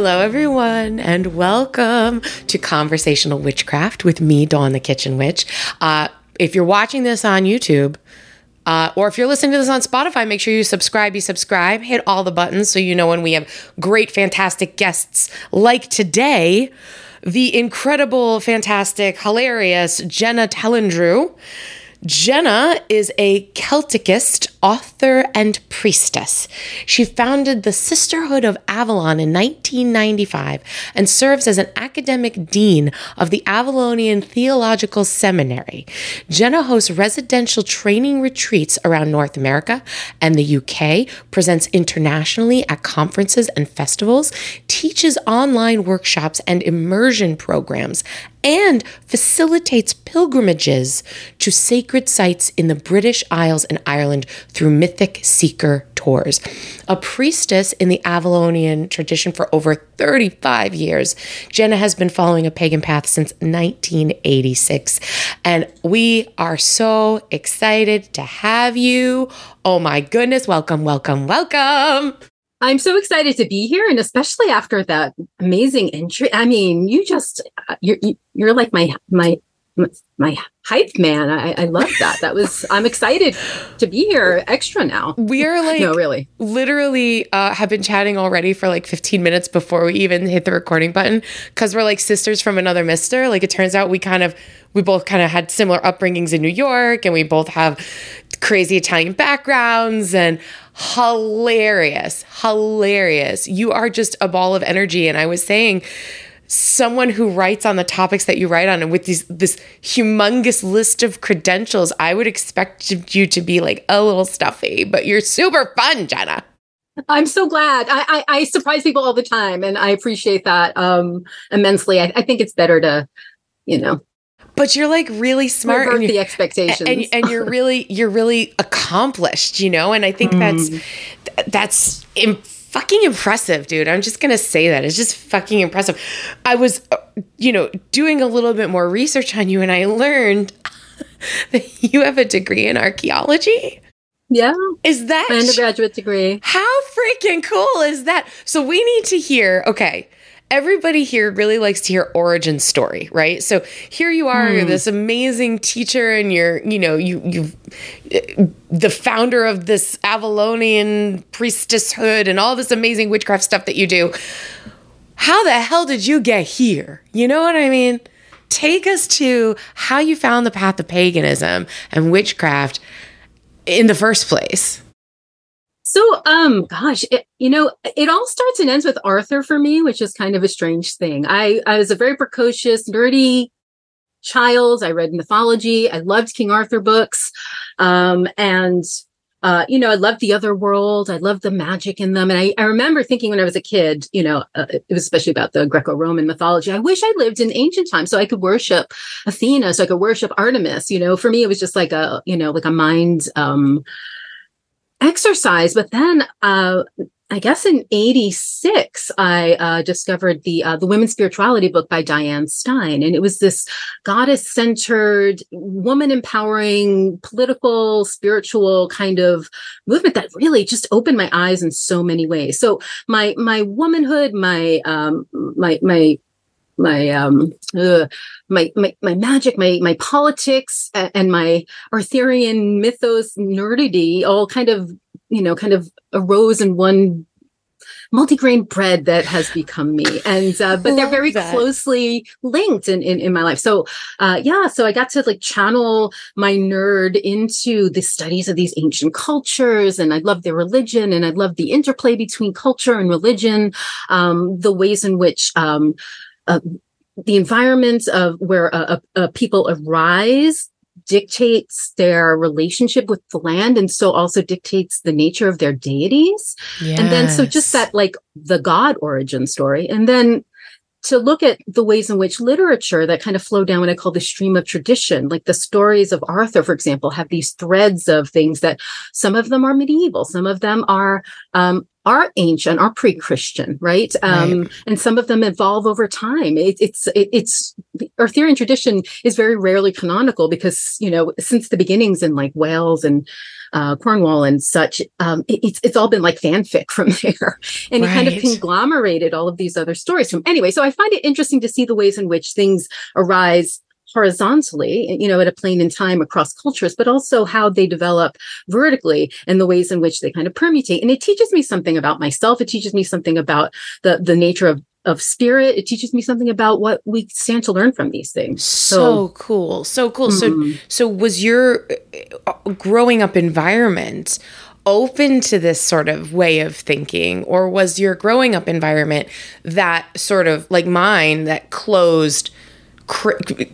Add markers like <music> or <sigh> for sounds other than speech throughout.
Hello, everyone, and welcome to Conversational Witchcraft with me, Dawn the Kitchen Witch. Uh, if you're watching this on YouTube, uh, or if you're listening to this on Spotify, make sure you subscribe, you subscribe, hit all the buttons so you know when we have great, fantastic guests like today, the incredible, fantastic, hilarious Jhenah Telyndru. Jhenah is a Celticist, author, and priestess. She founded the Sisterhood of Avalon in 1995 and serves as an academic dean of the Avalonian Thealogical Seminary. Jhenah hosts residential training retreats around North America and the UK, presents internationally at conferences and festivals, teaches online workshops and immersion programs, and facilitates pilgrimages to sacred sites in the British Isles and Ireland through mythic seeker tours. A priestess in the Avalonian tradition for over 35 years, Jhenah has been following a pagan path since 1986. And we are so excited to have you. Oh my goodness. Welcome, welcome, welcome. I'm so excited to be here, and especially after that amazing entry. I mean, you just uh, you're you're like my my my hype man. I, I love that. That was <laughs> I'm excited to be here extra now. We are <laughs> like no, really, literally uh, have been chatting already for like 15 minutes before we even hit the recording button because we're like sisters from another mister. Like it turns out we kind of we both kind of had similar upbringings in New York, and we both have crazy Italian backgrounds and hilarious, hilarious. You are just a ball of energy. And I was saying, someone who writes on the topics that you write on and with these this humongous list of credentials, I would expect you to be like a little stuffy, but you're super fun, Jhenah. I'm so glad. I, I, I surprise people all the time, and I appreciate that um, immensely. I, I think it's better to, you know, but you're like really smart and the expectations and, and, you're <laughs> really you're really accomplished you know and i think mm. that's that's Im- fucking impressive dude i'm just gonna say that it's just fucking impressive i was uh, you know doing a little bit more research on you and i learned <laughs> that you have a degree in archaeology yeah. Is that undergraduate degree? How freaking cool is that? So we need to hear, okay, everybody here really likes to hear origin story, right? So here you are, you're hmm. this amazing teacher, and you're, you know, you you the founder of this Avalonian priestesshood and all this amazing witchcraft stuff that you do. How the hell did you get here? You know what I mean? Take us to how you found the path of paganism and witchcraft in the first place. So, um, gosh, it, you know, it all starts and ends with Arthur for me, which is kind of a strange thing. I, I was a very precocious, nerdy child. I read mythology. I loved King Arthur books. Um, and, uh, you know, I loved the other world. I loved the magic in them. And I, I remember thinking when I was a kid, you know, uh, it was especially about the Greco-Roman mythology. I wish I lived in ancient times so I could worship Athena, so I could worship Artemis. You know, for me, it was just like a, you know, like a mind, um, exercise. But then, uh, I guess in '86, I uh, discovered the uh, the Women's Spirituality book by Diane Stein, and it was this goddess-centered, woman-empowering, political, spiritual kind of movement that really just opened my eyes in so many ways. So my my womanhood, my um, my my my um uh, my, my my magic my my politics and my arthurian mythos nerdity all kind of you know kind of arose in one multigrain bread that has become me and uh, but they're very that. closely linked in, in, in my life so uh, yeah so i got to like channel my nerd into the studies of these ancient cultures and i love their religion and i love the interplay between culture and religion um, the ways in which um, uh, the environments of where people arise dictates their relationship with the land and so also dictates the nature of their deities yes. and then so just that like the god origin story and then to look at the ways in which literature that kind of flow down what I call the stream of tradition, like the stories of Arthur, for example, have these threads of things that some of them are medieval, some of them are um, are ancient, are pre-Christian, right? Um, right. And some of them evolve over time. It, it's it, it's Arthurian tradition is very rarely canonical because you know since the beginnings in like Wales and uh, Cornwall and such, um, it, it's it's all been like fanfic <laughs> from there, and right. he kind of conglomerated all of these other stories from anyway. So I find it interesting to see the ways in which things arise horizontally, you know, at a plane in time across cultures, but also how they develop vertically and the ways in which they kind of permutate. And it teaches me something about myself. It teaches me something about the the nature of of spirit. It teaches me something about what we stand to learn from these things. So, so cool. So cool. Mm-hmm. So so was your uh, growing up environment open to this sort of way of thinking or was your growing up environment that sort of like mine that closed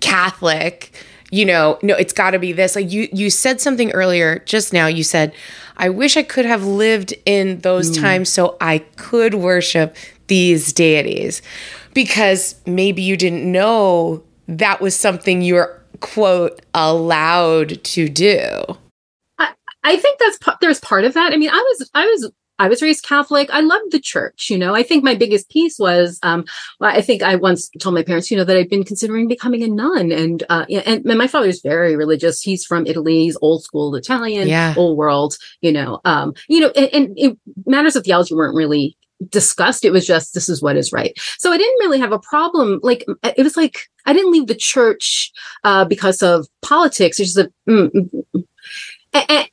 Catholic, you know, no, it's got to be this. Like you, you said something earlier just now. You said, I wish I could have lived in those mm. times so I could worship these deities because maybe you didn't know that was something you were, quote, allowed to do. I, I think that's there's part of that. I mean, I was I was I was raised Catholic. I loved the church. You know, I think my biggest piece was, um, I think I once told my parents, you know, that I'd been considering becoming a nun. And, uh, and, and my father is very religious. He's from Italy. He's old school Italian, yeah. old world, you know, um, you know, and, and it, matters of theology weren't really discussed. It was just, this is what is right. So I didn't really have a problem. Like, it was like, I didn't leave the church, uh, because of politics. It's just a, mm, mm, mm. And,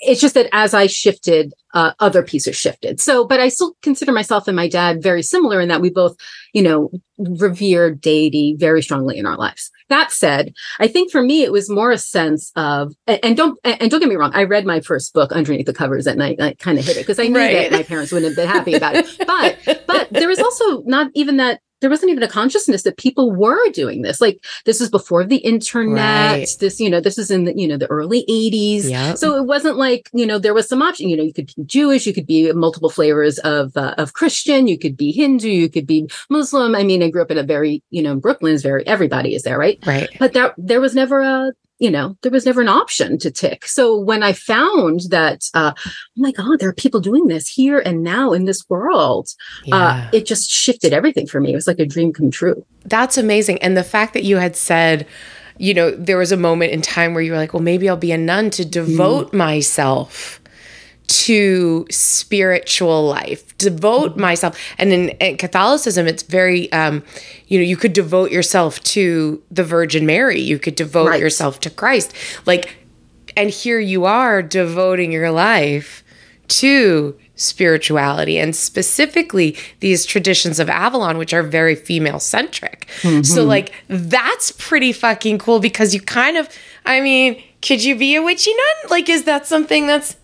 it's just that as I shifted, uh, other pieces shifted. So, but I still consider myself and my dad very similar in that we both, you know, revere deity very strongly in our lives. That said, I think for me it was more a sense of, and don't and don't get me wrong, I read my first book underneath the covers at night. I kind of hit it because I knew right. that my parents wouldn't have been happy about it. But but there was also not even that there wasn't even a consciousness that people were doing this. Like this is before the internet. Right. This, you know, this is in the, you know, the early 80s. Yep. So it wasn't like, you know, there was some option, you know, you could be Jewish, you could be multiple flavors of uh, of Christian, you could be Hindu, you could be Muslim. I mean, I grew up in a very, you know, Brooklyn is very everybody is there, right? Right. But there there was never a you know, there was never an option to tick. So when I found that, uh, oh my God, there are people doing this here and now in this world, uh, yeah. uh, it just shifted everything for me. It was like a dream come true. That's amazing. And the fact that you had said, you know, there was a moment in time where you were like, well, maybe I'll be a nun to devote mm. myself to spiritual life devote myself and in, in, catholicism it's very um you know you could devote yourself to the virgin mary you could devote right. yourself to christ like and here you are devoting your life to spirituality and specifically these traditions of Avalon, which are very female centric. Mm-hmm. So, like, that's pretty fucking cool because you kind of, I mean, could you be a witchy nun? Like, is that something that's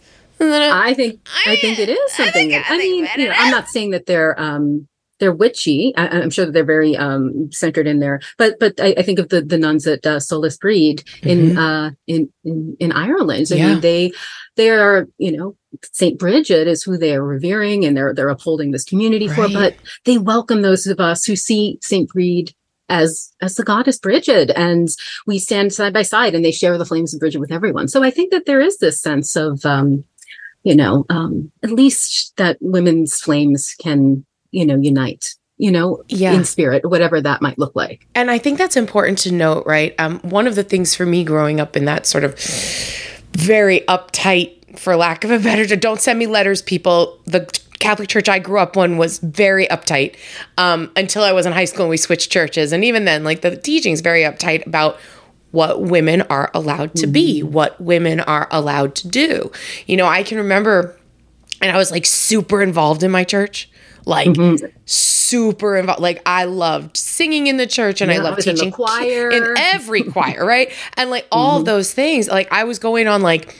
I think I, I, think it is something. I, that, I mean, you know, I'm not saying that they're um they're witchy. I, am sure that they're very um centered in there. But but I, I think of the the nuns at uh, Solas Bhríde in mm-hmm. uh in, in in Ireland. I yeah. mean, they they are you know Saint Bridget is who they are revering and they're they're upholding this community right. for. But they welcome those of us who see Saint Brede as as the goddess Bridget, and we stand side by side, and they share the flames of Bridget with everyone. So I think that there is this sense of um, you know, um, at least that women's flames can, you know, unite you know, yeah. in spirit, whatever that might look like. And I think that's important to note, right? Um, one of the things for me growing up in that sort of very uptight, for lack of a better term, don't send me letters, people. The Catholic church I grew up in was very uptight um, until I was in high school and we switched churches. And even then, like the teaching's very uptight about what women are allowed to be, mm-hmm. what women are allowed to do. You know, I can remember, and I was like super involved in my church like mm-hmm. super involved. Like I loved singing in the church and yeah, I loved teaching in choir in every <laughs> choir, right? And like all mm-hmm. those things. Like I was going on like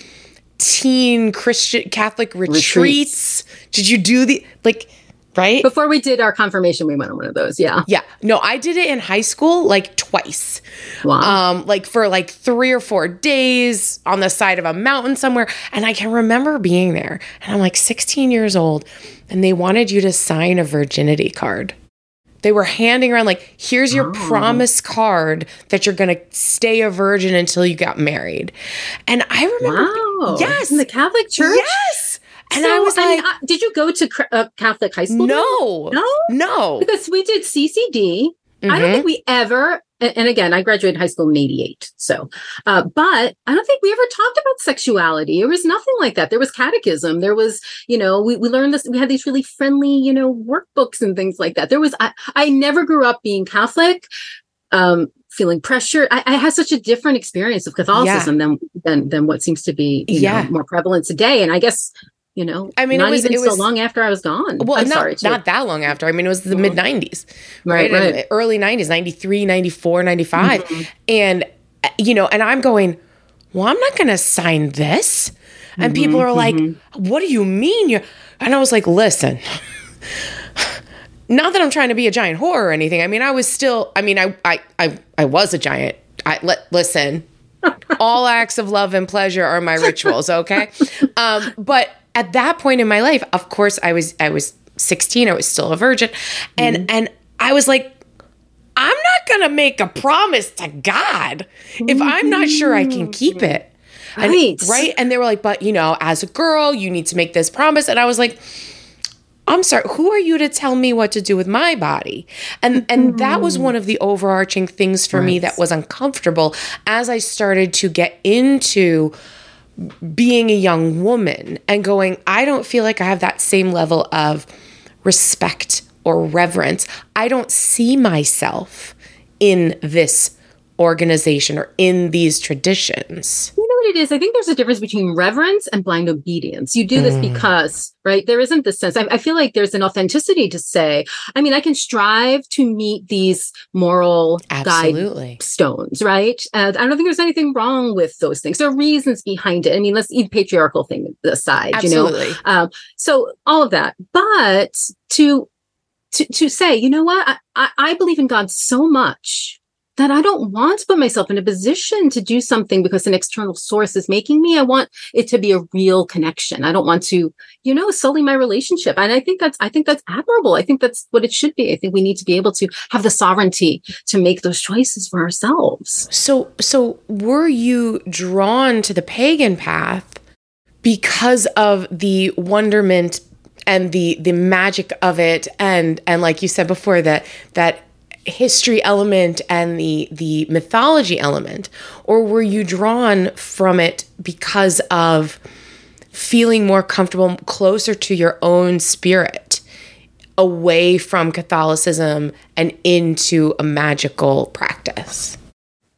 teen Christian Catholic retreats. retreats. Did you do the like? Right? Before we did our confirmation, we went on one of those. Yeah. Yeah. No, I did it in high school like twice. Wow. Um, like for like three or four days on the side of a mountain somewhere. And I can remember being there and I'm like 16 years old and they wanted you to sign a virginity card. They were handing around like, here's your oh. promise card that you're gonna stay a virgin until you got married. And I remember Wow. Yes. In the Catholic Church? Yes. And So, I was mean, like, uh, did you go to uh, Catholic high school? no, no, no. because we did CCD. I don't think we ever. And again, I graduated high school in '88. So, uh, but I don't think we ever talked about sexuality. There was nothing like that. There was catechism. There was, you know, we, we learned this. We had these really friendly, you know, workbooks and things like that. There was. I, I never grew up being Catholic. Um, feeling pressure. I, I had such a different experience of Catholicism than than than what seems to be Yeah. know, more prevalent today. And I guess you know, I mean, it was- even it so was- long after I was gone. well, I'm not, sorry, too. not that long after. I mean, it was the Mhm. mid 90s, right, right? right. Early 90s, 93, 94, 95. Mhm. And, you know, and I'm going, well, I'm not going to sign this. And people Mhm, are like, mhm. what do you mean? You're, and I was like, listen, <laughs> not that I'm trying to be a giant whore or anything. I mean, I was still, I mean, I, I, I, I was a giant. I let, listen, <laughs> all acts of love and pleasure are my rituals. Okay. <laughs> Um, but at that point in my life, of course, I was, I was 16. I was still a virgin. And, mm-hmm. and I was like, I'm not going to make a promise to God if I'm not sure I can mm-hmm. keep it. And- Right. right. And they were like, but you know, as a girl, you need to make this promise. And I was like, I'm sorry, who are you to tell me what to do with my body? And and that was mm-hmm. one of the overarching things for me that was uncomfortable as I started to get into being a young woman and going, I don't feel like I have that same level of respect or reverence. I don't see myself in this organization or in these traditions. What it is? I think there's a difference between reverence and blind obedience. You do this Mm. because, right? There isn't this sense. I, I feel like there's an authenticity to say, I mean, I can strive to meet these moral Absolutely. guidestones, right? And I don't think there's anything wrong with those things. There are reasons behind it. I mean, let's leave patriarchal thing aside, you know? Um, so all of that, but to to to say, you know what, I, I, I believe in God so much that I don't want to put myself in a position to do something because an external source is making me. I want it to be a real connection. I don't want to, you know, sully my relationship. And I think that's I think that's admirable. I think that's what it should be. I think we need to be able to have the sovereignty to make those choices for ourselves. So so were you drawn to the pagan path because of the wonderment and the the magic of it and and like you said before that that history element and the the mythology element or were you drawn from it because of feeling more comfortable closer to your own spirit away from Catholicism and into a magical practice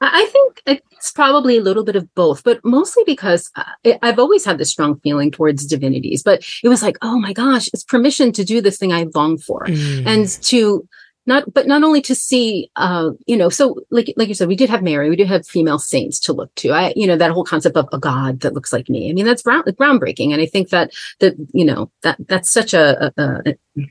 I think it's probably a little bit of both, but mostly because uh, I've always had this strong feeling towards divinities. But it was like, oh my gosh, it's permission to do this thing I long for, and to not, but not only to see, uh, you know, so like like you said, we did have Mary, we did have female saints to look to. I, you know, that whole concept of a God that looks like me. I mean, that's ground, groundbreaking, and I think that that you know that that's such a, a, a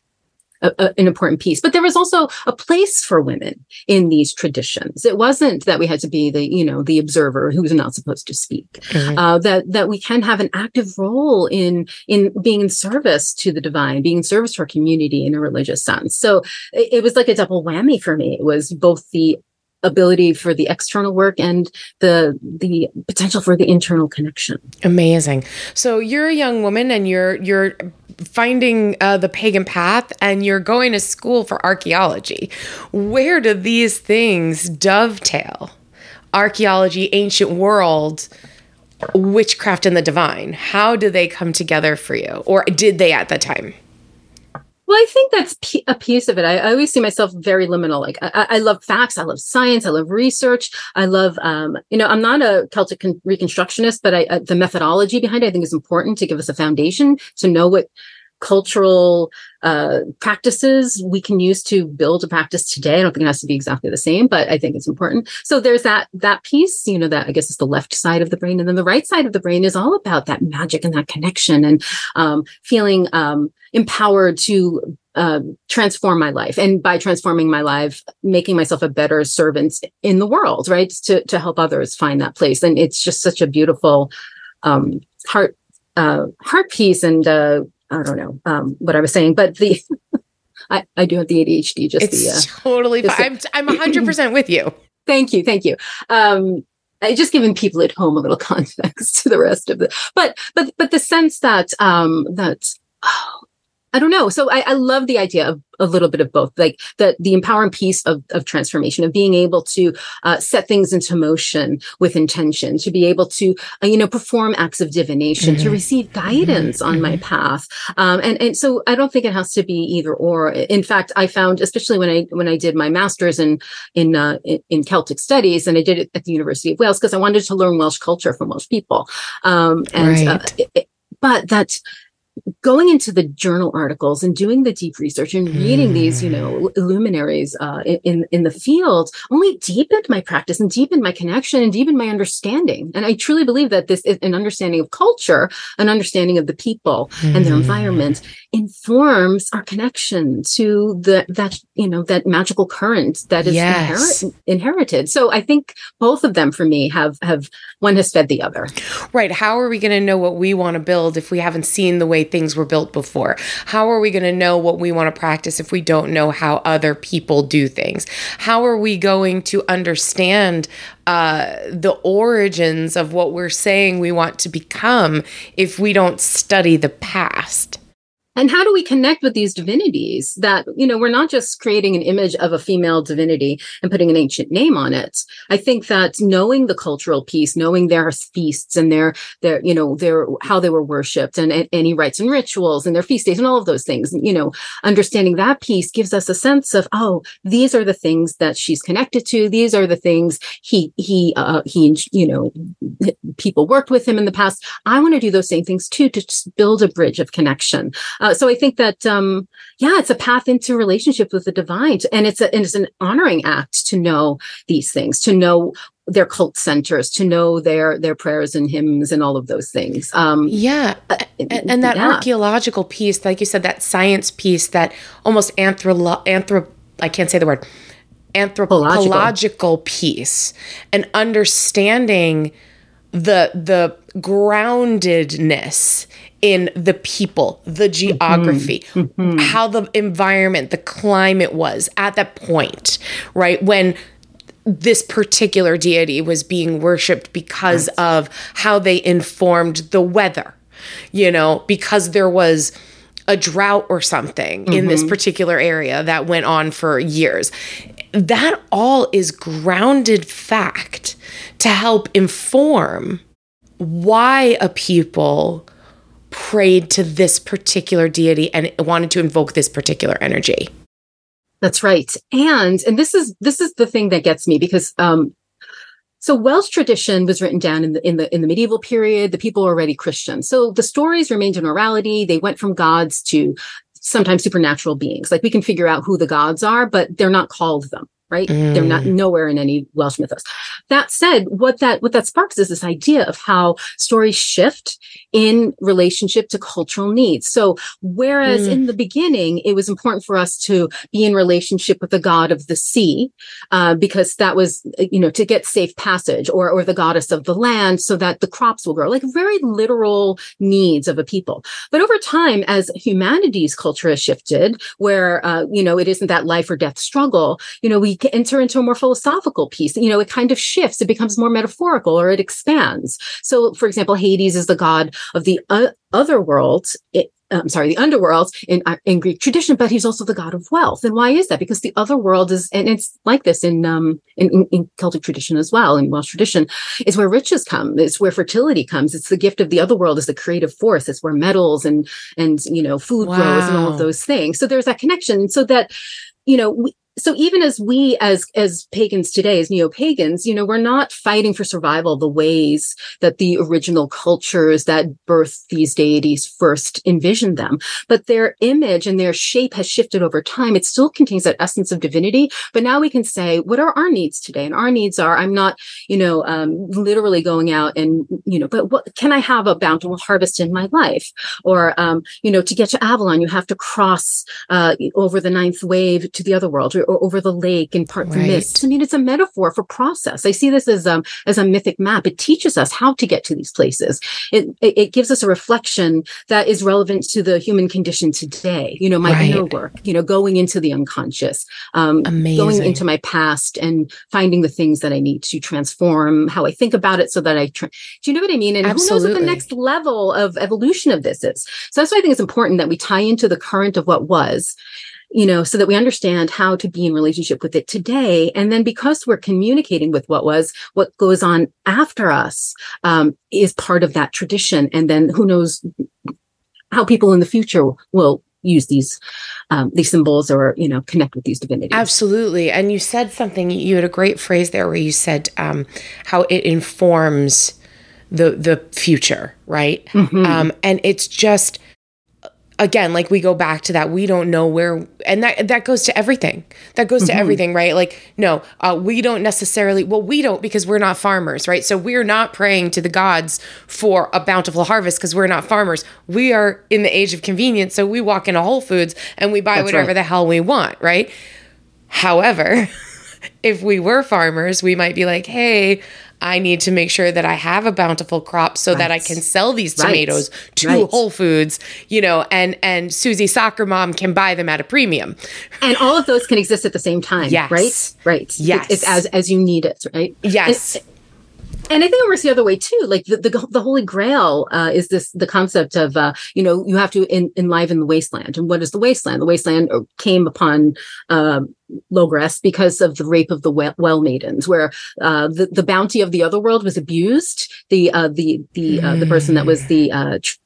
a, a- an important piece. But there was also a place for women in these traditions. It wasn't that we had to be the, you know, the observer who's not supposed to speak. Mhm. Uh, that that we can have an active role in in being in service to the divine, being in service to our community in a religious sense. So it, it was like a double whammy for me. It was both the ability for the external work and the the potential for the internal connection. Amazing. So you're a young woman and you're you're finding uh, the pagan path and you're going to school for archaeology. Where do these things dovetail? Archaeology, ancient world, witchcraft, and the divine. How do they come together for you, or did they at the time? Well, I think that's p- a piece of it. I, I always see myself very liminal. Like I, I- love facts, I love science, I love research. I love, um, you know, I'm not a Celtic con- reconstructionist, but I, uh, the methodology behind it I think is important to give us a foundation to know what cultural uh, practices we can use to build a practice today. I don't think it has to be exactly the same, but I think it's important. So there's that that piece, you know, that I guess is the left side of the brain, and then the right side of the brain is all about that magic and that connection and um, feeling um, empowered to uh, transform my life, and by transforming my life, making myself a better servant in the world, right? To to help others find that place, and it's just such a beautiful um, heart uh, heart piece and. Uh, I don't know um, what I was saying, but the <laughs> I, I do have the ADHD. Just It's the uh, totally fine. I'm I'm 100 percent with you. thank you, thank you. Um, I just giving people at home a little <laughs> context to the rest of the, but but but the sense that um that oh, I don't know. So I, I, love the idea of a little bit of both, like the the empowering piece of, of transformation, of being able to uh, set things into motion with intention, to be able to uh, you know perform acts of divination, mm-hmm. to receive guidance mm-hmm. on my mm-hmm. path, um, and and so I don't think it has to be either or. In fact, I found, especially when I when I did my master's in in uh, in Celtic studies, and I did it at the University of Wales because I wanted to learn Welsh culture from Welsh people, um, and uh, right. it, but that going into the journal articles and doing the deep research and reading mm. these, you know, hmm. luminaries uh, in in the field only deepened my practice and deepened my connection and deepened my understanding. And I truly believe that this is an understanding of culture, an understanding of the people mm. and their environment informs our connection to the that you know that magical current that is yes. inherit, inherited. So I think both of them for me have have one has fed the other. Right. How are we going to know what we want to build if we haven't seen the way things were built before? How are we going to know what we want to practice if we don't know how other people do things? How are we going to understand uh, the origins of what we're saying we want to become if we don't study the past? And how do we connect with these divinities that you know we're not just creating an image of a female divinity and putting an ancient name on it i think that knowing the cultural piece knowing their feasts and their their you know their how they were worshipped and, and any rites and rituals and their feast days and all of those things you know understanding that piece gives us a sense of oh these are the things that she's connected to. These are the things he he uh, he you know people worked with him in the past. I want to do those same things too to build a bridge of connection. Uh, so I think that, um, yeah, it's a path into relationship with the divine, and it's a, and it's an honoring act to know these things, to know their cult centers, to know their their prayers and hymns and all of those things. Um, yeah, uh, and, and, that yeah. archaeological piece, like you said, that science piece, that almost anthro anthrop I can't say the word anthropological piece, and understanding the the groundedness in the people, the geography, mm-hmm. Mm-hmm. how the environment, the climate was at that point, right? When this particular deity was being worshipped because right. of how they informed the weather, you know, because there was a drought or something mm-hmm. in this mm-hmm. particular area that went on for years. That all is grounded fact to help inform why a people prayed to this particular deity and wanted to invoke this particular energy. That's right. And and this is this is the thing that gets me because um so Welsh tradition was written down in the in the in the medieval period. The people were already Christian. So the stories remained in orality. They went from gods to sometimes supernatural beings. Like we can figure out who the gods are, but they're not called them right mm. they're not mm. nowhere in any welsh mythos that said what that what that sparks is this idea of how stories shift in relationship to cultural needs so whereas mm. in the beginning it was important for us to be in relationship with the god of the sea uh, because that was you know to get safe passage or or the goddess of the land so that the crops will grow like very literal needs of a people but over time as humanity's culture has shifted where uh, you know it isn't that life or death struggle you know we enter into a more philosophical piece. You know, it kind of shifts, it becomes more metaphorical or it expands. So, for example, Hades is the god of the uh, other world. It, I'm sorry, the underworld in uh, in Greek tradition, but he's also the god of wealth. And why is that? Because the other world is, and it's like this in um in, in, in Celtic tradition as well, in Welsh tradition, is where riches come. It's where fertility comes. It's the gift of the other world is the creative force. It's where metals and and you know food wow. grows and all of those things. So there's that connection. So that you know we, so even as we as as pagans today as neo-pagans you know we're not fighting for survival the ways that the original cultures that birthed these deities first envisioned them. But their image and their shape has shifted over time. It still contains that essence of divinity but now we can say what are our needs today? And our needs are i'm not you know um, literally going out and you know but what can i have a bountiful harvest in my life? Or um, you know to get to avalon you have to cross uh, over the ninth wave to the other world or over the lake and part the Right. mists. I mean, it's a metaphor for process. I see this as um as a mythic map. It teaches us how to get to these places. It it, it gives us a reflection that is relevant to the human condition today. You know, my Right. inner work. You know, going into the unconscious, um, Amazing. going into my past and finding the things that I need to transform how I think about it, so that I. Tra- Do you know what I mean? And who knows what the next level of evolution of this is? So that's why I think it's important that we tie into the current of what was you know, so that we understand how to be in relationship with it today. And then because we're communicating with what was, what goes on after us um, is part of that tradition. And then who knows how people in the future will use these um, these symbols or you know connect with these divinities. Absolutely. And you said something, you had a great phrase there where you said um, how it informs the the future, right? Mhm. Um, and it's just again, like we go back to that, we don't know where and that that goes to everything. That goes to everything, right? Like, no, uh, we don't necessarily well, we don't because we're not farmers, right? So we're not praying to the gods for a bountiful harvest because we're not farmers. We are in the age of convenience. So we walk into Whole Foods and we buy That's whatever right. the hell we want, right? However, <laughs> if we were farmers, we might be like, hey, I need to make sure that I have a bountiful crop so that I can sell these Right. tomatoes to Right. Whole Foods, you know, and and Susie soccer mom can buy them at a premium. and all of those can exist at the same time. Yes. Right. Right. Yes. It's as as you need it. Right. Yes. And I think it works the other way too. Like the the, the Holy Grail uh, is this the concept of uh, you know you have to en- enliven the wasteland. And what is the wasteland? The wasteland uh, came upon uh, Logres because of the rape of the well, well maidens, where uh, the the bounty of the other world was abused. The uh, the the uh, the person that was the uh, tr-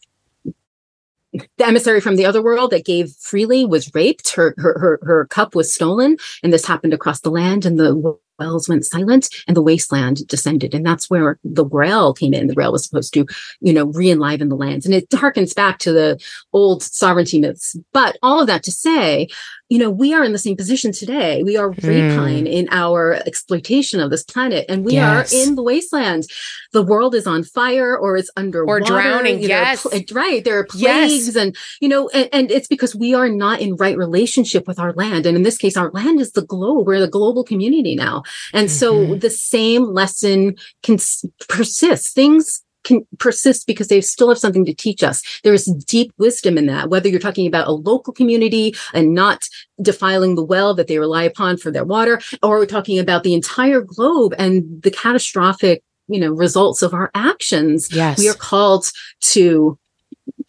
the emissary from the other world that gave freely was raped. Her, her her her cup was stolen, and this happened across the land. And the wells went silent, and the wasteland descended. And that's where the Grail came in. The Grail was supposed to, you know, re-enliven the lands, and it harkens back to the old sovereignty myths. But all of that to say, you know, we are in the same position today. We are rapine in our exploitation of this planet, and we Yes. are in the wasteland. The world is on fire, or it's underwater, or drowning, you know, yes. pl- right. There are Yes. plagues, and you know, and, and it's because we are not in right relationship with our land, and in this case, our land is the globe. We're the global community now, and so Mhm. the same lesson can s- persist. Things can persist because they still have something to teach us. There is deep wisdom in that, whether you're talking about a local community and not defiling the well that they rely upon for their water, or we're talking about the entire globe and the catastrophic, you know, results of our actions. Yes. We are called to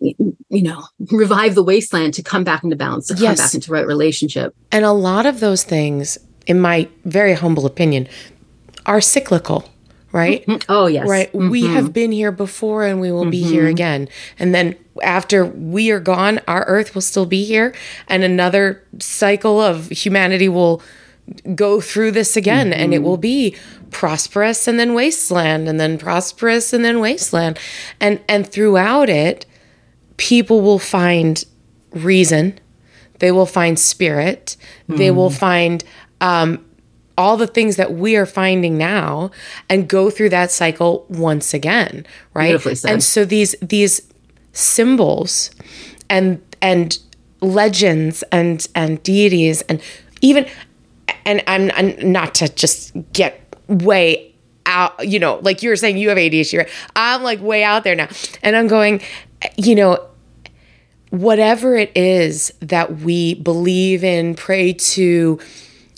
you know, revive the wasteland to come back into balance, to come back into right relationship. and a lot of those things, in my very humble opinion, are cyclical, right? Oh yes. Right. We Mhm. have been here before and we will be here again. And then after we are gone, our earth will still be here and another cycle of humanity will go through this again and it will be prosperous and then wasteland and then prosperous and then wasteland. And and throughout it, people will find reason, they will find spirit, they will find um, all the things that we are finding now and go through that cycle once again right? And so these these symbols and and legends and and deities and even and I'm, I'm not to just get way out you know like you were saying you have ADHD right? I'm like way out there now. And I'm going you know whatever it is that we believe in, pray to,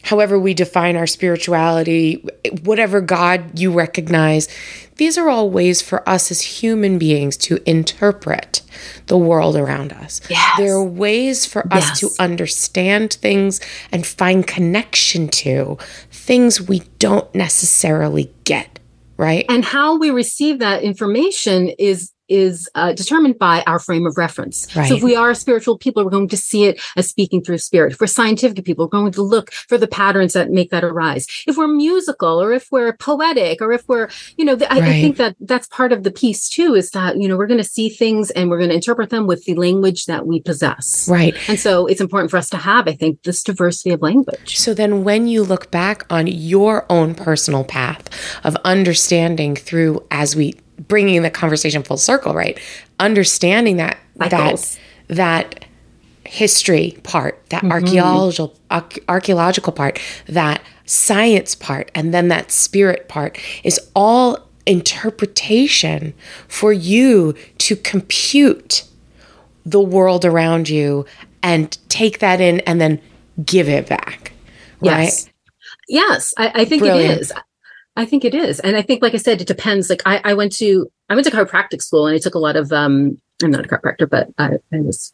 however we define our spirituality, whatever God you recognize, these are all ways for us as human beings to interpret the world around us. Yes. There are ways for us Yes. to understand things and find connection to things we don't necessarily get, right? and how we receive that information is is uh, determined by our frame of reference. Right. So if we are spiritual people, we're going to see it as speaking through spirit. If we're scientific people, we're going to look for the patterns that make that arise. If we're musical or if we're poetic or if we're, you know, th- I, I think that that's part of the piece too, is that, you know, we're going to see things and we're going to interpret them with the language that we possess. right. And so it's important for us to have, I think, this diversity of language. So then, when you look back on your own personal path of understanding through, as we bringing the conversation full circle, right? Understanding that Cycles. that that history part, that mm-hmm. archaeological archaeological part, that science part, and then that spirit part is all interpretation for you to compute the world around you and take that in and then give it back. Right? Yes. Yes, I, I think Brilliant. it is. I think it is. And I think, like I said, it depends. Like I, I went to I went to chiropractic school and I took a lot of um I'm not a chiropractor, but I, I was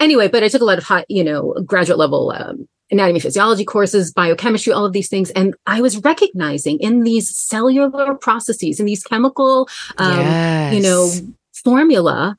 anyway, but I took a lot of high, you know, graduate level um anatomy physiology courses, biochemistry, all of these things. And I was recognizing in these cellular processes, in these chemical um, you know, formula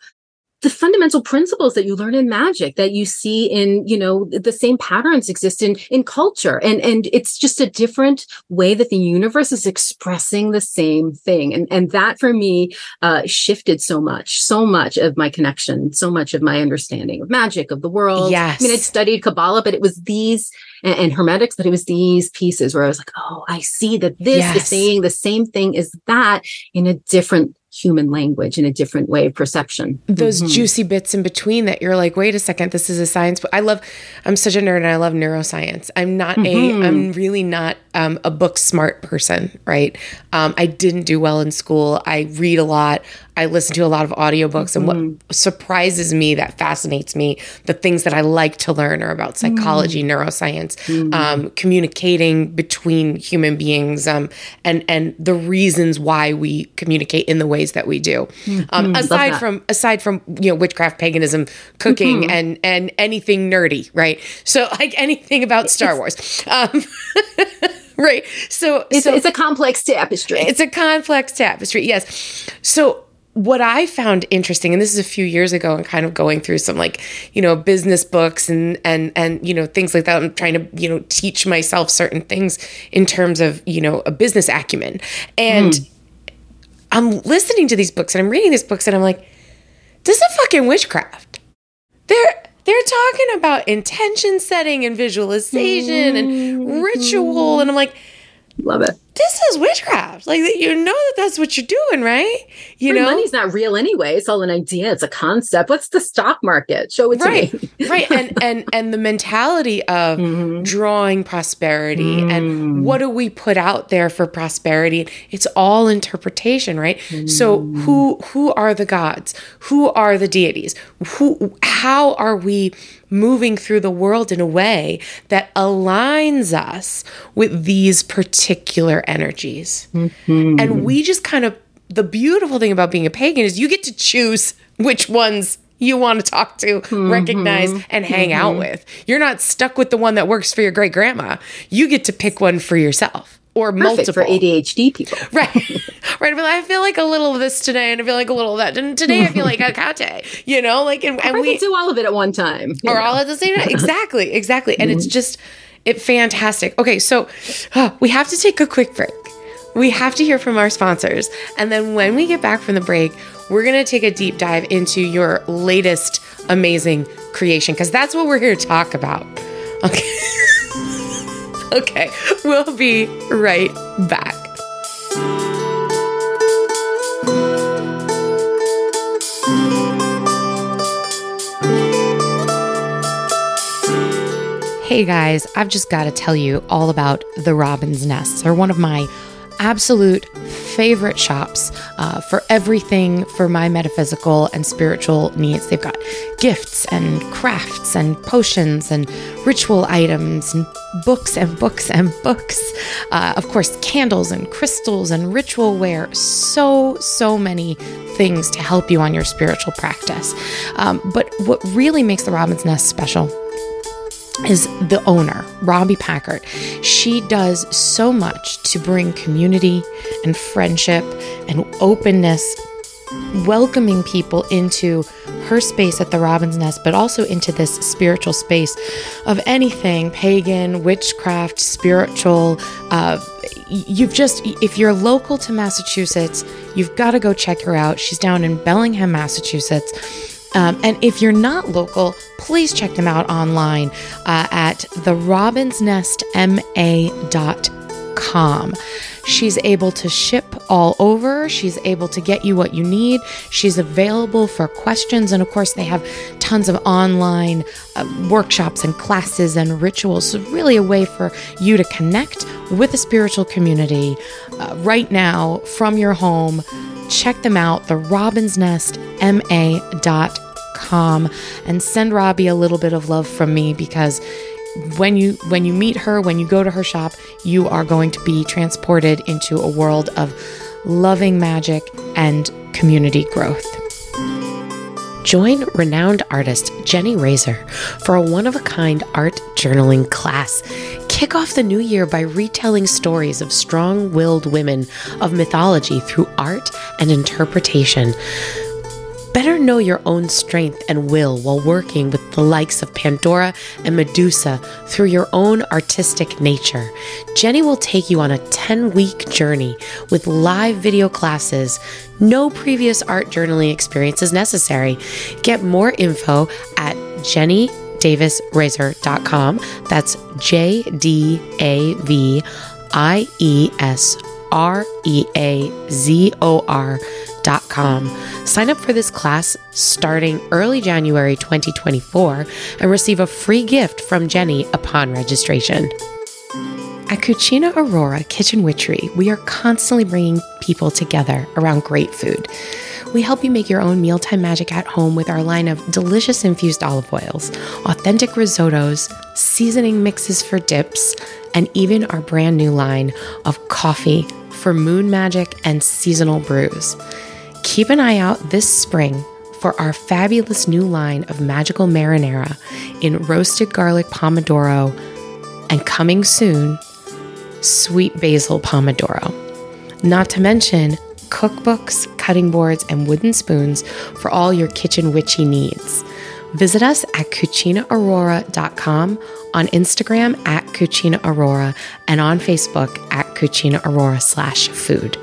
the fundamental principles that you learn in magic that you see in you know the same patterns exist in in culture. And and it's just a different way that the universe is expressing the same thing. And and that for me uh shifted so much so much of my connection so much of my understanding of magic of the world. Yes. i mean i'd studied kabbalah but it was these and, and hermetics but it was these pieces where i was like oh i see that this is saying the same thing as that in a different human language in a different way of perception those Mhm. juicy bits in between that you're like, wait a second, this is a science. But I love, I'm such a nerd and I love neuroscience. I'm not Mhm. a, I'm really not um, a book smart person, right? Um, I didn't do well in school. I read a lot. I listen to a lot of audiobooks. And Mm-hmm. what surprises me, that fascinates me, the things that I like to learn are about psychology, Mm. neuroscience, um, communicating between human beings, um, and and the reasons why we communicate in the ways that we do. Um, aside Mm-hmm. from aside from you know witchcraft, paganism, cooking, Mm-hmm. and and anything nerdy, right? So <laughs> like anything about Star Wars, um, <laughs> <laughs> right? So it's, so it's a complex tapestry it's a complex tapestry, yes. So what I found interesting, and this is a few years ago, and kind of going through some like you know business books and and and you know things like that. I'm trying to you know teach myself certain things in terms of you know a business acumen, and hmm. I'm listening to these books and I'm reading these books and I'm like, this is fucking witchcraft. They're they're talking about intention setting and visualization and ritual, mm-hmm. and I'm like, love it this is witchcraft. Like you know that that's what you're doing, right? You Free know, money's not real anyway it's all an idea it's a concept what's the stock market show it to right, me right, and <laughs> and and the mentality of Mhm. drawing prosperity and Mm. what do we put out there for prosperity? It's all interpretation, right? So who who are the gods? Who are the deities? Who how are we moving through the world in a way that aligns us with these particular energies? Mm-hmm. And we just kind of the beautiful thing about being a pagan is you get to choose which ones you want to talk to, mm-hmm. recognize, and hang out mm-hmm. with. You're not stuck with the one that works for your great grandma. You get to pick one for yourself or Perfect multiple. for ADHD people. <laughs> Right. right. But I feel like a little of this today and I feel like a little of that. And today I feel like a kate, you know, like, and, and we, do all of it at one time. or know. all at the same time. Exactly, exactly. And it's just it fantastic. Okay, so uh, we have to take a quick break. We have to hear from our sponsors. And then when we get back from the break, we're going to take a deep dive into your latest amazing creation because that's what we're here to talk about. Okay. <laughs> okay. We'll be right back. Hey guys, I've just got to tell you all about the Robin's Nests. They're one of my absolute favorite shops uh, for everything for my metaphysical and spiritual needs. They've got gifts and crafts and potions and ritual items and books and books and <laughs> books. Uh, of course, candles and crystals and ritual wear. So, so many things to help you on your spiritual practice. Um, but what really makes the Robin's Nest special is the owner, Robbie Packard. She does so much to bring community and friendship and openness, welcoming people into her space at the Robin's Nest, but also into this spiritual space of anything pagan, witchcraft, spiritual. Uh, you've just, if you're local to Massachusetts, you've got to go check her out. She's down in Bellingham, Massachusetts. Um, and if you're not local, please check them out online uh, at therobinsnestma.com. She's able to ship all over. She's able to get you what you need. She's available for questions. And of course, they have tons of online uh, workshops and classes and rituals. So, really, a way for you to connect with a spiritual community uh, right now from your home. Check them out, the Robin's Nest and send Robbie a little bit of love from me because when you when you meet her when you go to her shop you are going to be transported into a world of loving magic and community growth Join renowned artist Jenny Razor for a one of a kind art journaling class. Kick off the new year by retelling stories of strong willed women of mythology through art and interpretation. Better know your own strength and will while working with the likes of Pandora and Medusa through your own artistic nature. Jenny will take you on a 10 week journey with live video classes. No previous art journaling experience is necessary. Get more info at jennydaviesreazor.com. That's J D A V I E S R E A Z O R dot com. Sign up for this class starting early January 2024 and receive a free gift from Jenny upon registration. At Cucina Aurora Kitchen Witchery, we are constantly bringing people together around great food. We help you make your own mealtime magic at home with our line of delicious infused olive oils, authentic risottos, seasoning mixes for dips, and even our brand new line of coffee for moon magic and seasonal brews. Keep an eye out this spring for our fabulous new line of magical marinara in roasted garlic pomodoro and coming soon, sweet basil pomodoro. Not to mention cookbooks, cutting boards, and wooden spoons for all your kitchen witchy needs. Visit us at cucinaaurora.com, on Instagram at cucinaaurora, and on Facebook at cucinaaurora slash food.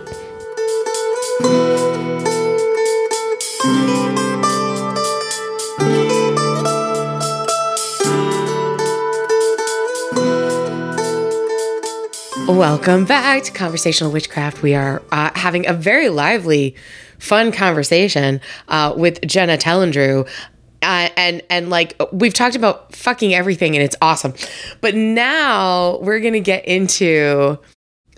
Welcome back to Conversational Witchcraft. We are uh, having a very lively, fun conversation uh, with Jhenah Telyndru. Uh, and and like we've talked about fucking everything and it's awesome but now we're gonna get into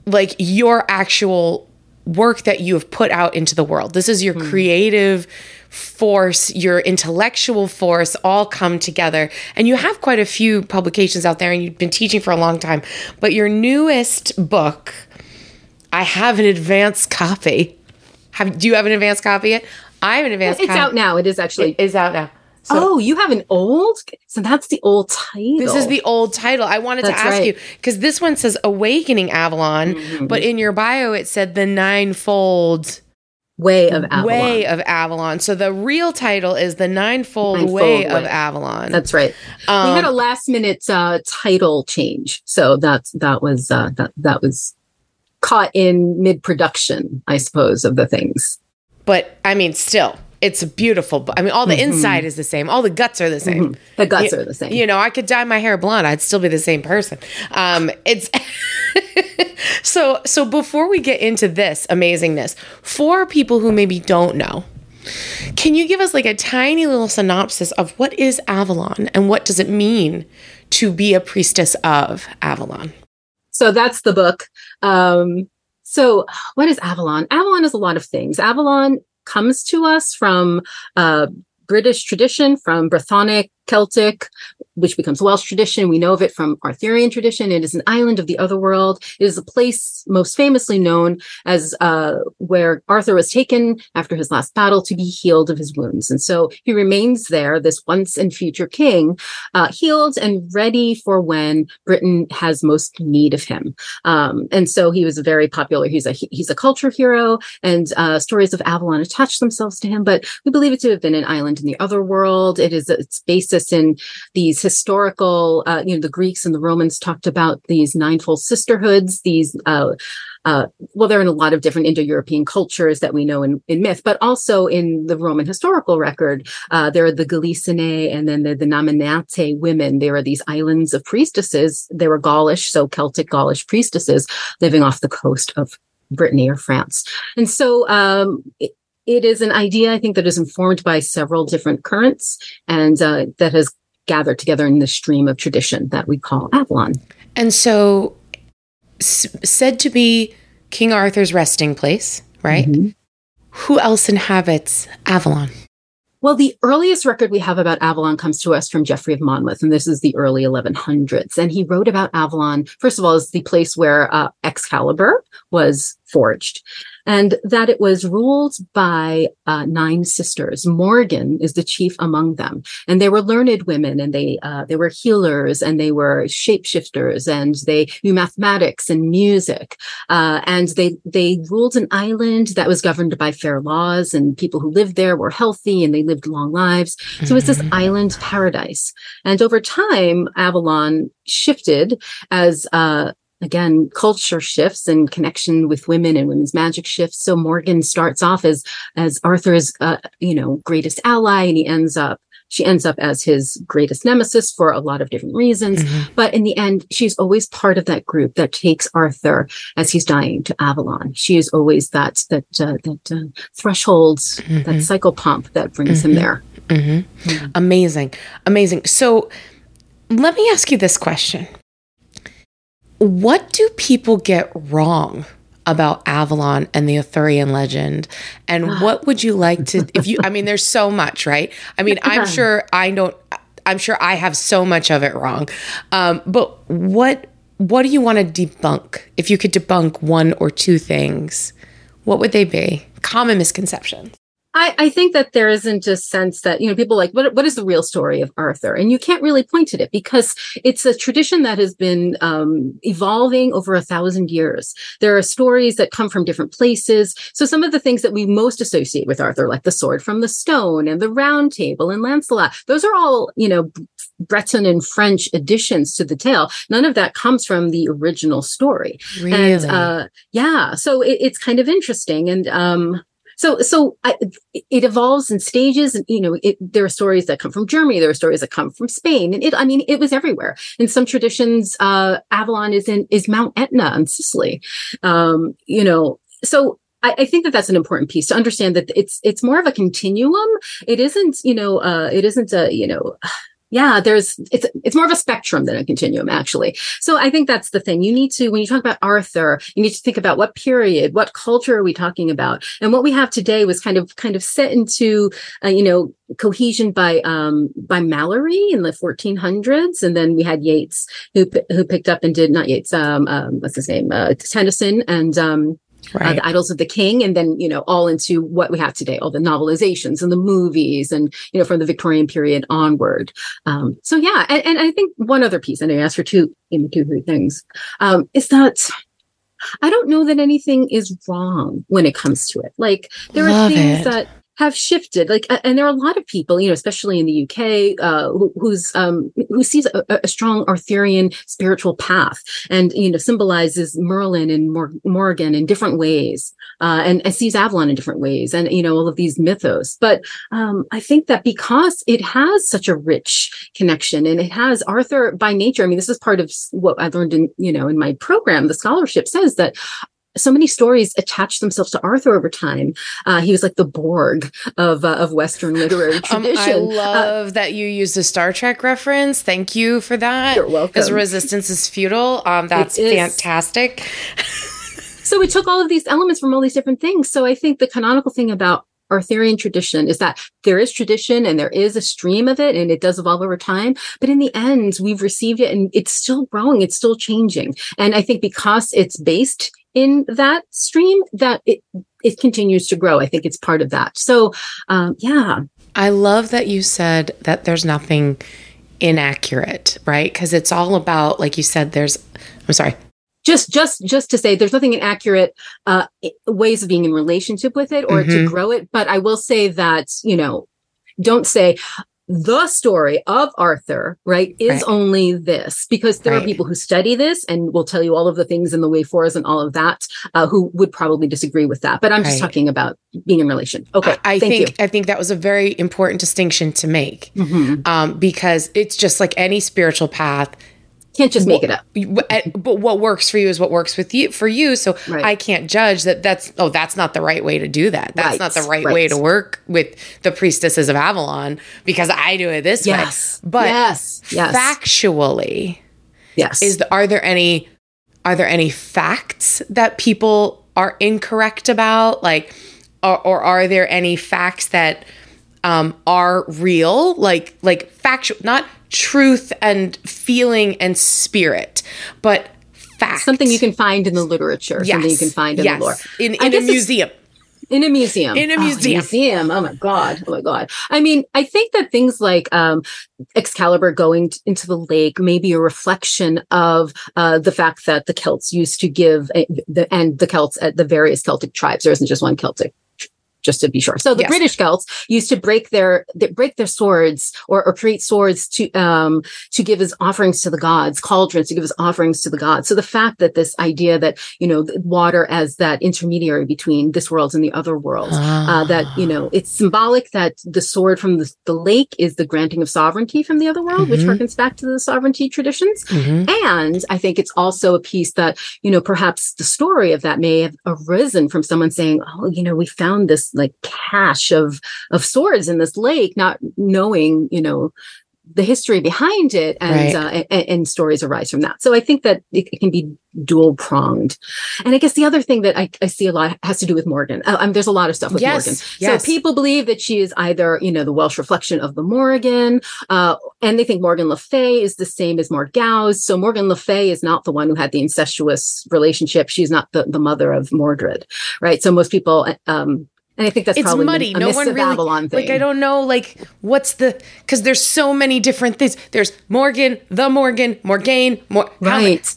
like your actual work that you have put out into the world this is your mm. creative force, your intellectual force all come together. And you have quite a few publications out there and you've been teaching for a long time. But your newest book, I have an advanced copy. Have do you have an advanced copy yet? I have an advanced it's copy. out now. It is actually it is out now. So, oh, you have an old? So that's the old title. This is the old title. I wanted that's to ask right. you because this one says Awakening Avalon, mm-hmm. but in your bio it said the ninefold Way of Avalon. Way of Avalon. So the real title is The Ninefold, Ninefold Way, Way, of Avalon. That's right. Um, we had a last minute uh, title change. So that's that was uh, that that was caught in mid production, I suppose, of the things. But I mean, still, it's a beautiful I mean, all the mm-hmm. inside is the same. All the guts are the same. Mm-hmm. The guts you, are the same. You know, I could dye my hair blonde. I'd still be the same person. Um, it's <laughs> so so before we get into this amazingness, for people who maybe don't know, can you give us like a tiny little synopsis of what is Avalon and what does it mean to be a priestess of Avalon? So that's the book. Um, so, what is Avalon? Avalon is a lot of things. Avalon comes to us from uh, British tradition, from Brythonic Celtic, which becomes Welsh tradition. We know of it from Arthurian tradition. It is an island of the other world. It is a place most famously known as uh, where Arthur was taken after his last battle to be healed of his wounds. And so he remains there, this once and future king, uh, healed and ready for when Britain has most need of him. Um, and so he was very popular. He's a he's a culture hero, and uh, stories of Avalon attach themselves to him. But we believe it to have been an island in the other world. It is its basis in these historical, uh, you know, the Greeks and the Romans talked about these ninefold sisterhoods, these uh, uh, well, they're in a lot of different Indo-European cultures that we know in, in myth, but also in the Roman historical record, uh, there are the Galicinae and then the, the Nominate women. There are these islands of priestesses. They were Gaulish, so Celtic Gaulish priestesses living off the coast of Brittany or France. And so um, it is an idea, I think, that is informed by several different currents and uh, that has gathered together in the stream of tradition that we call Avalon. And so, s- said to be King Arthur's resting place, right? Mm-hmm. Who else inhabits Avalon? Well, the earliest record we have about Avalon comes to us from Geoffrey of Monmouth, and this is the early 1100s. And he wrote about Avalon, first of all, as the place where uh, Excalibur was forged and that it was ruled by uh, nine sisters. Morgan is the chief among them, and they were learned women, and they uh, they were healers, and they were shapeshifters, and they knew mathematics and music, uh, and they they ruled an island that was governed by fair laws, and people who lived there were healthy and they lived long lives. Mm-hmm. So it's this mm-hmm. island paradise, and over time, Avalon shifted as uh, again culture shifts and connection with women and women's magic shifts so morgan starts off as as arthur's uh, you know greatest ally and he ends up she ends up as his greatest nemesis for a lot of different reasons mm-hmm. but in the end she's always part of that group that takes arthur as he's dying to avalon she is always that that uh, that uh, threshold mm-hmm. that psychopomp that brings mm-hmm. him there mm-hmm. Mm. amazing amazing so let me ask you this question what do people get wrong about Avalon and the Arthurian legend? And <sighs> what would you like to, if you, I mean, there's so much, right? I mean, I'm <laughs> sure I don't, I'm sure I have so much of it wrong. Um, but what, what do you want to debunk? If you could debunk one or two things, what would they be? Common misconceptions. I, I, think that there isn't a sense that, you know, people like, what, what is the real story of Arthur? And you can't really point at it because it's a tradition that has been um, evolving over a thousand years. There are stories that come from different places. So some of the things that we most associate with Arthur, like the sword from the stone and the round table and Lancelot, those are all, you know, Breton and French additions to the tale. None of that comes from the original story. Really? And uh, yeah, so it, it's kind of interesting. And um, so so I, it evolves in stages and you know it, there are stories that come from germany there are stories that come from spain and it i mean it was everywhere in some traditions uh avalon is in is mount etna in sicily um you know so I, I, think that that's an important piece to understand that it's it's more of a continuum. It isn't, you know, uh, it isn't a, you know, yeah there's it's it's more of a spectrum than a continuum actually. So i think that's the thing. You need to when you talk about arthur you need to think about what period what culture are we talking about? And what we have today was kind of kind of set into uh, you know cohesion by um by Malory in the 1400s and then we had Yeats who who picked up and did not Yeats um, um what's his name? Uh, Tennyson. And um right. uh, the Idylls of the King, and then you know all into what we have today, all the novelizations and the movies, and you know from the Victorian period onward. Um, so yeah, and, and, I think one other piece, and I asked for two, in the two three things, um, is that. I don't know that anything is wrong when it comes to it. Like there Love are things it. that have shifted. Like, and there are a lot of people, you know, especially in the UK, uh, who, who's um, who sees a, a, strong Arthurian spiritual path, and you know, symbolizes Merlin and Mor- Morgan in different ways, uh, and, and, sees Avalon in different ways, and you know, all of these mythos. But um, I think that because it has such a rich connection, and it has Arthur by nature. I mean, this is part of what I learned in you know in my program. The scholarship says that so many stories attach themselves to Arthur over time. Uh, he was like the Borg of uh, of Western literary tradition. <laughs> Um, I uh, love uh, that you used a Star Trek reference. Thank you for that. You're welcome. Because resistance is futile. Um, that's fantastic. <laughs> so we took all of these elements from all these different things. So I think the canonical thing about Arthurian tradition is that there is tradition and there is a stream of it and it does evolve over time. But in the end, we've received it and it's still growing, it's still changing. And I think because it's based in that stream that it it continues to grow. I think it's part of that. So um, yeah. I love that you said that there's nothing inaccurate, right? Because it's all about, like you said, there's I'm sorry. Just just just to say there's nothing inaccurate uh, ways of being in relationship with it or mm-hmm. to grow it. But I will say that, you know, don't say, the story of Arthur, right, is right. only this because there right. are people who study this and will tell you all of the things in the way for's and all of that uh, who would probably disagree with that. But I'm just right. talking about being in relation. Okay, I, I think you. I think that was a very important distinction to make mm-hmm. um, because it's just like any spiritual path can't just make it up. But what works for you is what works with you for you. So Right. I can't judge that. That's oh, that's not the right way to do that. That's Right, not the right, right. way to work with the priestesses of Avalon because I do it this Yes. way. But yes. Yes. factually, yes. is the, are there any are there any facts that people are incorrect about like or, or are there any facts that um, are real like like factual not truth and feeling and spirit but facts. Something you can find in the literature, something you can find in yes. the lore. in, in a museum. In a museum. In a Oh, museum. museum. Oh my god. Oh my god. I mean i think that things like um excalibur going t- into the lake may be a reflection of uh the fact that the celts used to give uh, the and the celts at the various celtic tribes. There isn't just one celtic just to be sure so the Yes. british celts used to break their break their swords or, or create swords to um to give as offerings to the gods cauldrons to give as offerings to the gods so the fact that this idea that you know water as that intermediary between this world and the other world uh, that you know it's symbolic that the sword from the, the lake is the granting of sovereignty from the other world which Mhm. harkens back to the sovereignty traditions Mhm. and i think it's also a piece that you know perhaps the story of that may have arisen from someone saying oh you know we found this like cache of of swords in this lake not knowing you know the history behind it and Right. uh, and, and stories arise from that. So i think that it, it can be dual pronged and i guess the other thing that I, I see a lot has to do with morgan. Uh, um, there's a lot of stuff with Yes, morgan. Yes. so people believe that she is either you know the welsh reflection of the morgan uh, and they think morgan le fay is the same as morgause so morgan le fay is not the one who had the incestuous relationship. She's not the, the mother of mordred right? So most people um and I think that's It's probably muddy. a No one really- Babylon thing. Like I don't know, like what's the because there's so many different things. There's Morgan, the Morgan, Morgaine, Mor- how right.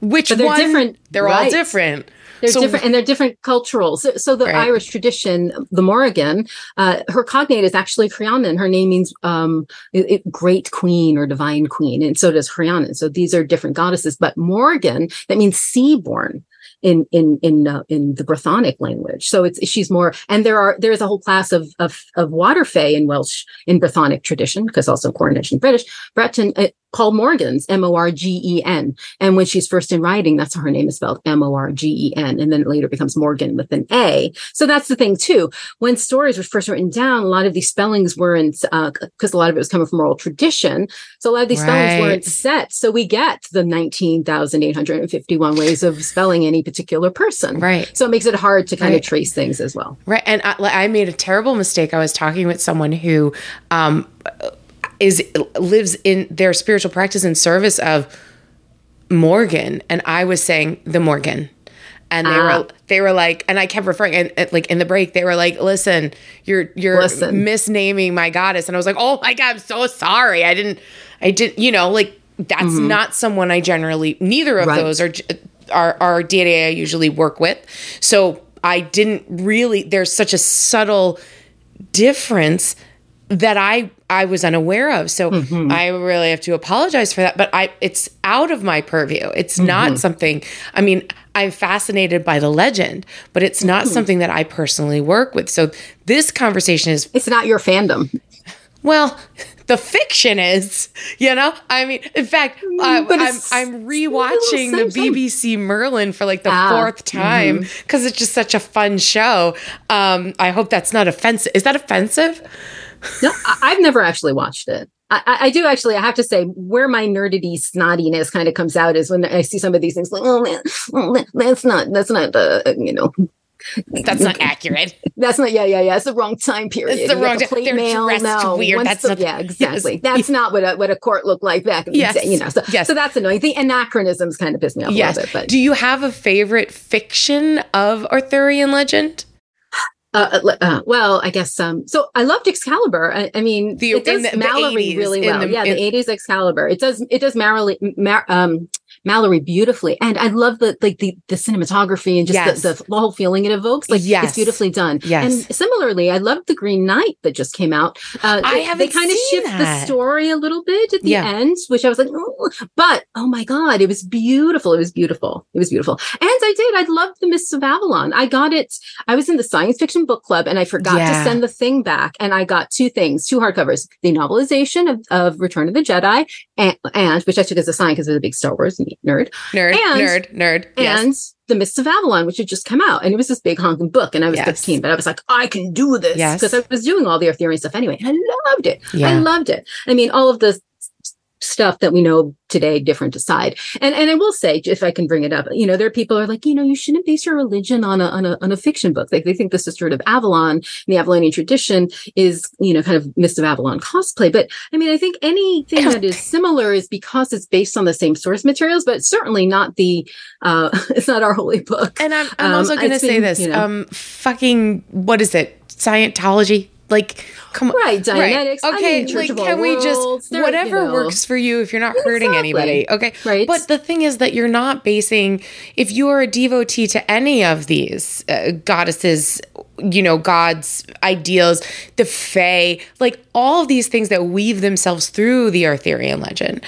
which But they're one? different, They're all right. different. They're So- different and they're different cultural. So, so the Right. Irish tradition, the Morrigan, uh, her cognate is actually Rhiannon. Her name means um, it- it- great queen or divine queen, and so does Rhiannon. So these are different goddesses. But Morgan, that means seaborn in in in uh, in the Brythonic language. So it's she's more, and there are there is a whole class of of of water fae in Welsh in Brythonic tradition because also Cornish and British Breton. Uh, called Morgans, M O R G E N. And when she's first in writing, that's how her name is spelled, M O R G E N. And then it later becomes Morgan with an A. So that's the thing too. When stories were first written down, a lot of these spellings weren't, because a lot of it was coming from oral tradition. So a lot of these spellings weren't set. So we get the 19,851 ways of spelling any particular person. Right. So it makes it hard to kind Right. of trace things as well. Right. And I, I made a terrible mistake. I was talking with someone who um, is lives in their spiritual practice in service of Morgan, and I was saying the Morgan. And they Ah. were they were like, and I kept referring, and, and, like in the break, they were like, "Listen, you're you're Listen. misnaming my goddess," and I was like, "Oh my god, I'm so sorry. I didn't, I didn't, you know, like that's not someone I generally. Neither of Mm-hmm. Right. those are are are deity I usually work with. So I didn't really. There's such a subtle difference that I I was unaware of. So Mm-hmm. I really have to apologize for that. But I it's out of my purview. It's Mm-hmm. not something. I mean, I'm fascinated by the legend, but it's not Mm-hmm. something that I personally work with. So this conversation is It's not your fandom. well. The fiction is, you know. I mean, in fact, uh, But I'm I'm rewatching the. BBC Merlin for like the Ah, fourth time because it's just such a fun show. Um, I hope that's not offensive. Is that offensive? No, I- I've never actually watched it. I, I- do actually. I have to say, where my nerdity snottiness kind of comes out is when I see some of these things. Like, oh man, oh, that's not, that's not, uh, you know, That's not accurate. <laughs> that's not. Yeah, yeah, yeah. It's the wrong time period. It's the You wrong ti- plate they're mail, dressed no. weird. Once That's the- not- yeah, exactly. Yes. That's not what a what a court looked like back in Yes. the day. You know, so Yes. so that's annoying. The anachronisms kind of piss me off Yes. a little bit, but Do you have a favorite fiction of Arthurian legend? Uh, uh, uh, well, I guess um. So I loved Excalibur. I, I mean, The- it does the- the 80s, really well. the- yeah, in- the '80s Excalibur. It does. It does Malory. Mar, um, Malory beautifully. And I love the like the, the cinematography and just Yes. the, the, whole feeling it evokes. Like Yes. it's beautifully done. Yes. And similarly, I love the Green Knight that just came out. Uh, I haven't they kind of shift that. the story a little bit at the Yeah. end, which I was like, "Oh," but oh my god, it was beautiful. It was beautiful. It was beautiful. And I did. I loved the Mists of Avalon. I got it. I was in the science fiction book club, and I forgot Yeah. to send the thing back, and I got two things, two hardcovers: the novelization of, of Return of the Jedi, and, and which I took as a sign because I was a big Star Wars nerd, Nerd, And- nerd, nerd. Yes. and the Mists of Avalon, which had just come out, and it was this big honking book, and I was Yes. 15, but I was like, I can do this Yes. because I was doing all the Arthurian stuff anyway, and I loved it. I loved it. I mean, all of the stuff that we know today, different aside, and and I will say, if I can bring it up, you know, there are people who are like, you know, you shouldn't base your religion on a on a on a fiction book. Like they think the Sisterhood of Avalon, and the Avalonian tradition, is you know kind of Mist of Avalon cosplay. But I mean, I think anything that is similar is because it's based on the same source materials, but certainly not the uh <laughs> it's not our holy book. And I'm, I'm Um, also going to say been, this. you know- Um, fucking, what is it? Scientology? Like, come on. Right, Dianetics. I Okay, like, can we just they're, whatever you know, works for you if you're not hurting Exactly. anybody? Okay, Right. But the thing is that you're not basing. If you are a devotee to any of these uh, goddesses, you know, gods, ideals, the fae, like all of these things that weave themselves through the Arthurian legend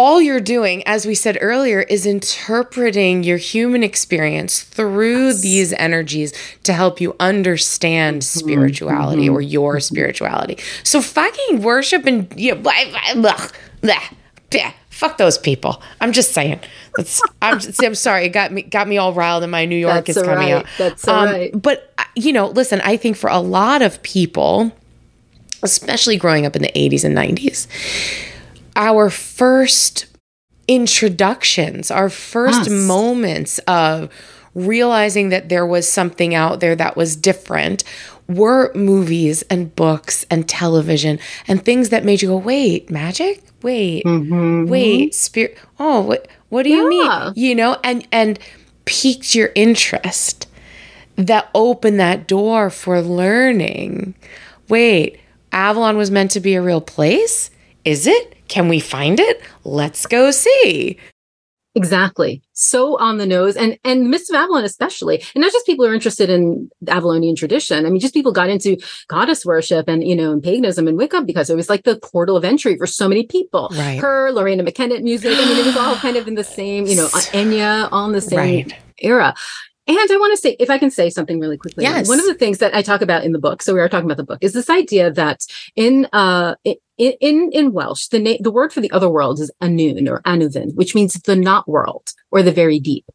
all you're doing, as we said earlier, is interpreting your human experience through these energies to help you understand mm-hmm. spirituality mm-hmm. or your mm-hmm. spirituality. So fucking worship and you know, blah, blah, blah, blah, fuck those people. I'm just saying. That's, I'm <laughs> I'm sorry. It got me got me all riled, and my New York That's is coming all out. right. That's um, all right. But uh, you know, listen. I think for a lot of people, especially growing up in the 80s and 90s, our first introductions, our first Yes. moments of realizing that there was something out there that was different were movies and books and television and things that made you go, wait, magic? Wait, mm-hmm. wait, spirit. Oh, what, what do you Yeah. mean? You know, and, and piqued your interest that opened that door for learning. Wait, Avalon was meant to be a real place? Is it? Can we find it? Let's go see. Exactly. So on the nose and and Mist of Avalon especially. And not just people who are interested in the Avalonian tradition. I mean, just people got into goddess worship and you know, and paganism and Wicca because it was like the portal of entry for so many people. Right. Her, Loreena McKennitt music. I mean, it was all kind of in the same, you know, Enya, all in the same Right. era. And I want to say, if I can say something really quickly, Yes. one of the things that I talk about in the book, so we are talking about the book, is this idea that in uh in in, in Welsh, the na- the word for the other world is Annwn or Annwfn, which means the not world or the very deep.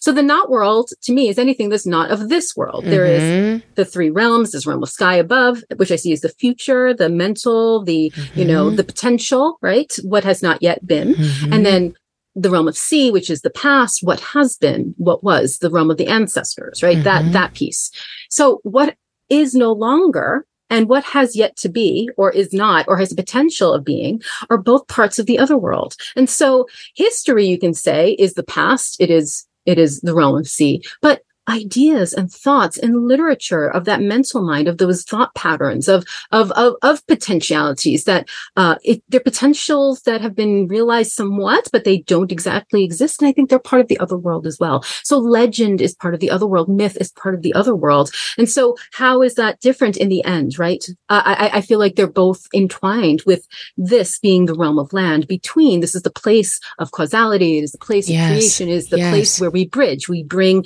So the not world to me is anything that's not of this world. There is Mhm. the three realms this realm of sky above which i see as the future the mental the you know Mhm. the potential right what has not yet been Mhm. and then the realm of sea which is the past what has been what was the realm of the ancestors right? Mhm. that that piece. So what is no longer and what has yet to be or is not or has the potential of being are both parts of the other world. And so history you can say is the past. It is it is the realm of sea. But ideas and thoughts and literature of that mental mind of those thought patterns of of of, of potentialities that uh it, they're potentials that have been realized somewhat but they don't exactly exist and i think they're part of the other world as well. So legend is part of the other world. Myth is part of the other world. And so how is that different in the end right? Uh, i i feel like they're both entwined with this being the realm of land between this is the place of causality it is the place Yes. of creation it is the Yes. place where we bridge. We bring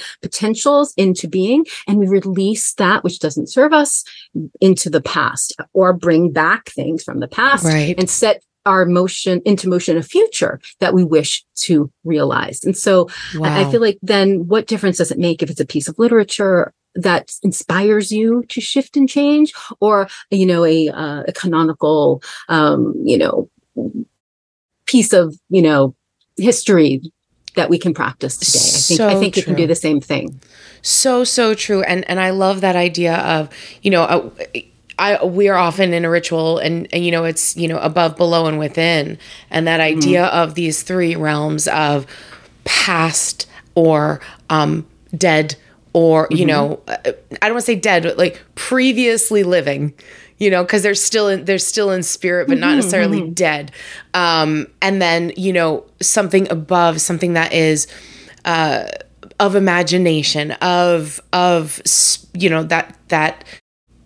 into being and we release that which doesn't serve us into the past or bring back things from the past Right. and set our motion into motion a future that we wish to realize and so I, I feel like then what difference does it make if it's a piece of literature that inspires you to shift and change or you know a, uh, a canonical um you know piece of you know history that we can practice today. I think i So think it can do the same thing. So so true, and and I love that idea of you know. Uh, I, we are often in a ritual and, and you know it's you know above below and within. And that idea of these three realms of past or um dead or you know uh, i don't want to say dead but like previously living you know, because they're still in they're still in spirit, but not mm-hmm, necessarily mm-hmm. dead. Um, and then you know something above, something that is uh, of imagination, of of you know that that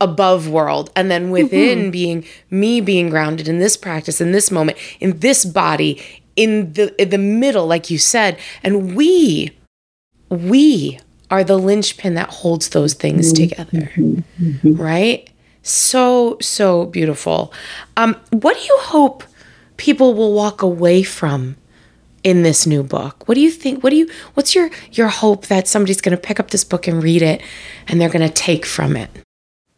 above world. And then within mm-hmm. being me being grounded in this practice in this moment in this body in the in the middle like you said. And we we are the linchpin that holds those things together. right so so beautiful. Um what do you hope people will walk away from in this new book? What do you think what do you what's your your hope that somebody's going to pick up this book and read it and they're going to take from it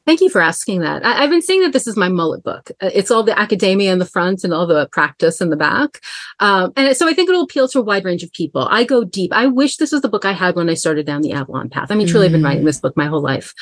Thank you for asking that. I, have been saying that this is my mullet book. Uh, It's all the academia in the front and all the practice in the back. Um, and so I think it'll appeal to a wide range of people. I go deep. I wish this was the book I had when I started down the Avalon path. I mean, truly, I've been writing this book my whole life.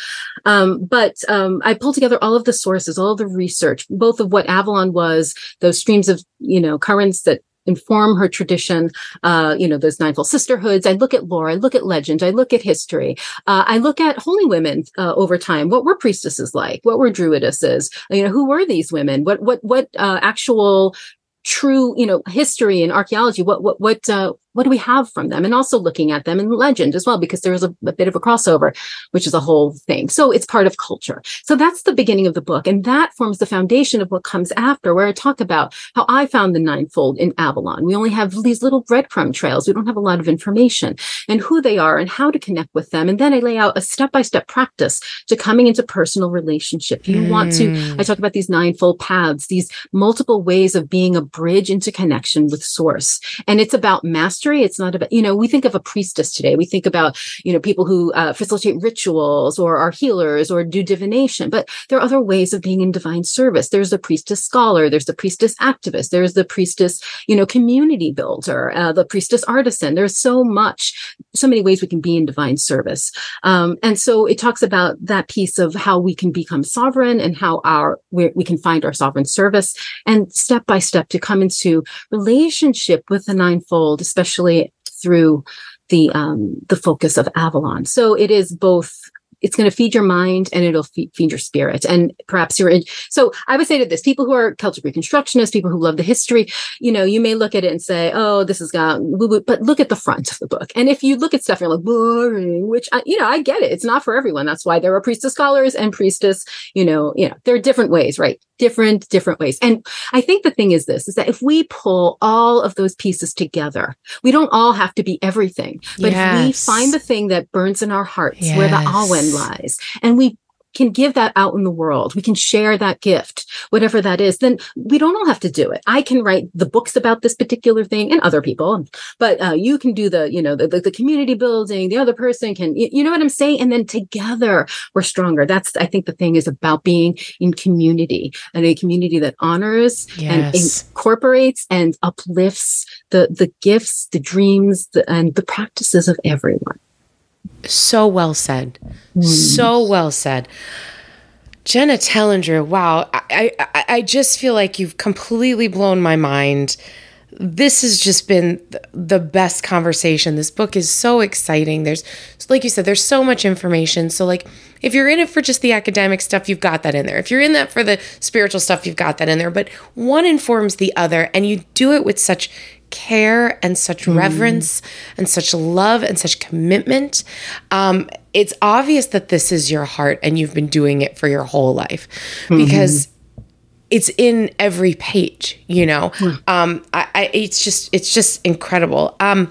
Um, but um, I pulled together all of the sources, all of the research, both of what Avalon was, those streams of, you know, currents that inform her tradition uh you know those ninefold sisterhoods. I look at lore i look at legend i look at history. Uh, i look at holy women uh, over time. What were priestesses like? What were druidesses? You know who were these women? What what what uh, actual true you know history and archaeology? What what what uh what do we have from them? And also looking at them in legend as well because there is a, a bit of a crossover which is a whole thing. So it's part of culture. So that's the beginning of the book and that forms the foundation of what comes after where i talk about how i found the ninefold in avalon. We only have these little breadcrumb trails. We don't have a lot of information and who they are and how to connect with them. And then i lay out a step-by-step practice to coming into personal relationship. You want to mm. i talk about these ninefold paths these multiple ways of being a bridge into connection with source. And it's about it's not about you know we think of a priestess today. We think about you know people who uh, facilitate rituals or are healers or do divination but there are other ways of being in divine service. There's the priestess scholar there's the priestess activist there's the priestess you know community builder uh, the priestess artisan. There's so much so many ways we can be in divine service. Um, and so it talks about that piece of how we can become sovereign and how our we can find our sovereign service and step by step to come into relationship with the ninefold especially through the um the focus of avalon. So it is both it's going to feed your mind and it'll feed, feed your spirit. And perhaps you're in so i would say to this people who are celtic reconstructionists people who love the history you know you may look at it and say oh this has got but look at the front of the book. And if you look at stuff you're like boring which I, you know i get it. It's not for everyone. That's why there are priestess scholars and priestess you know you know there are different ways right? Different different ways. And i think the thing is this is that if we pull all of those pieces together we don't all have to be everything but if we find the thing that burns in our hearts where the Yes. awen lies. And we can give that out in the world. We can share that gift whatever that is. Then we don't all have to do it. I can write the books about this particular thing and other people. But uh, you can do the you know the, the, community building. The other person can you, you know what i'm saying? And then together we're stronger. That's i think the thing is about being in community and a community that honors and incorporates and uplifts the the gifts the dreams the, and the practices of everyone So well said. Mm. So well said. Jhenah Telyndru, wow. I, I, I just feel like you've completely blown my mind. This has just been the best conversation. This book is so exciting. There's, like you said, there's so much information. So, like, if you're in it for just the academic stuff, you've got that in there. If you're in that for the spiritual stuff, you've got that in there. But one informs the other, and you do it with such care and such reverence and such love and such commitment. Um, it's obvious that this is your heart and you've been doing it for your whole life because it's in every page, you know. Um, I, I, it's just, it's just incredible. Um,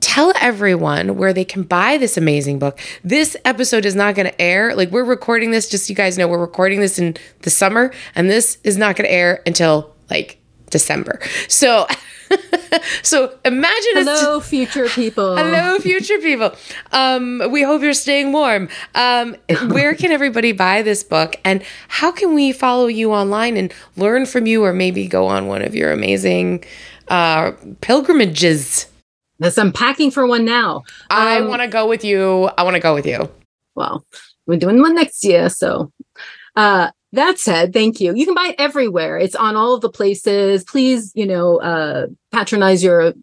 tell everyone where they can buy this amazing book. This episode is not going to air. Like we're recording this, just so you guys know, we're recording this in the summer, and this is not going to air until like December. So, <laughs> so imagine hello future people Hello, future people. Um, we hope you're staying warm. Um, where can everybody buy this book, and how can we follow you online and learn from you, or maybe go on one of your amazing uh, pilgrimages? Yes, I'm packing for one now. I Um, want to go with you. I want to go with you. well, we're doing one next year. So, uh, that said, thank you. You can buy it everywhere. It's on all of the places. Please, you know, uh, patronize your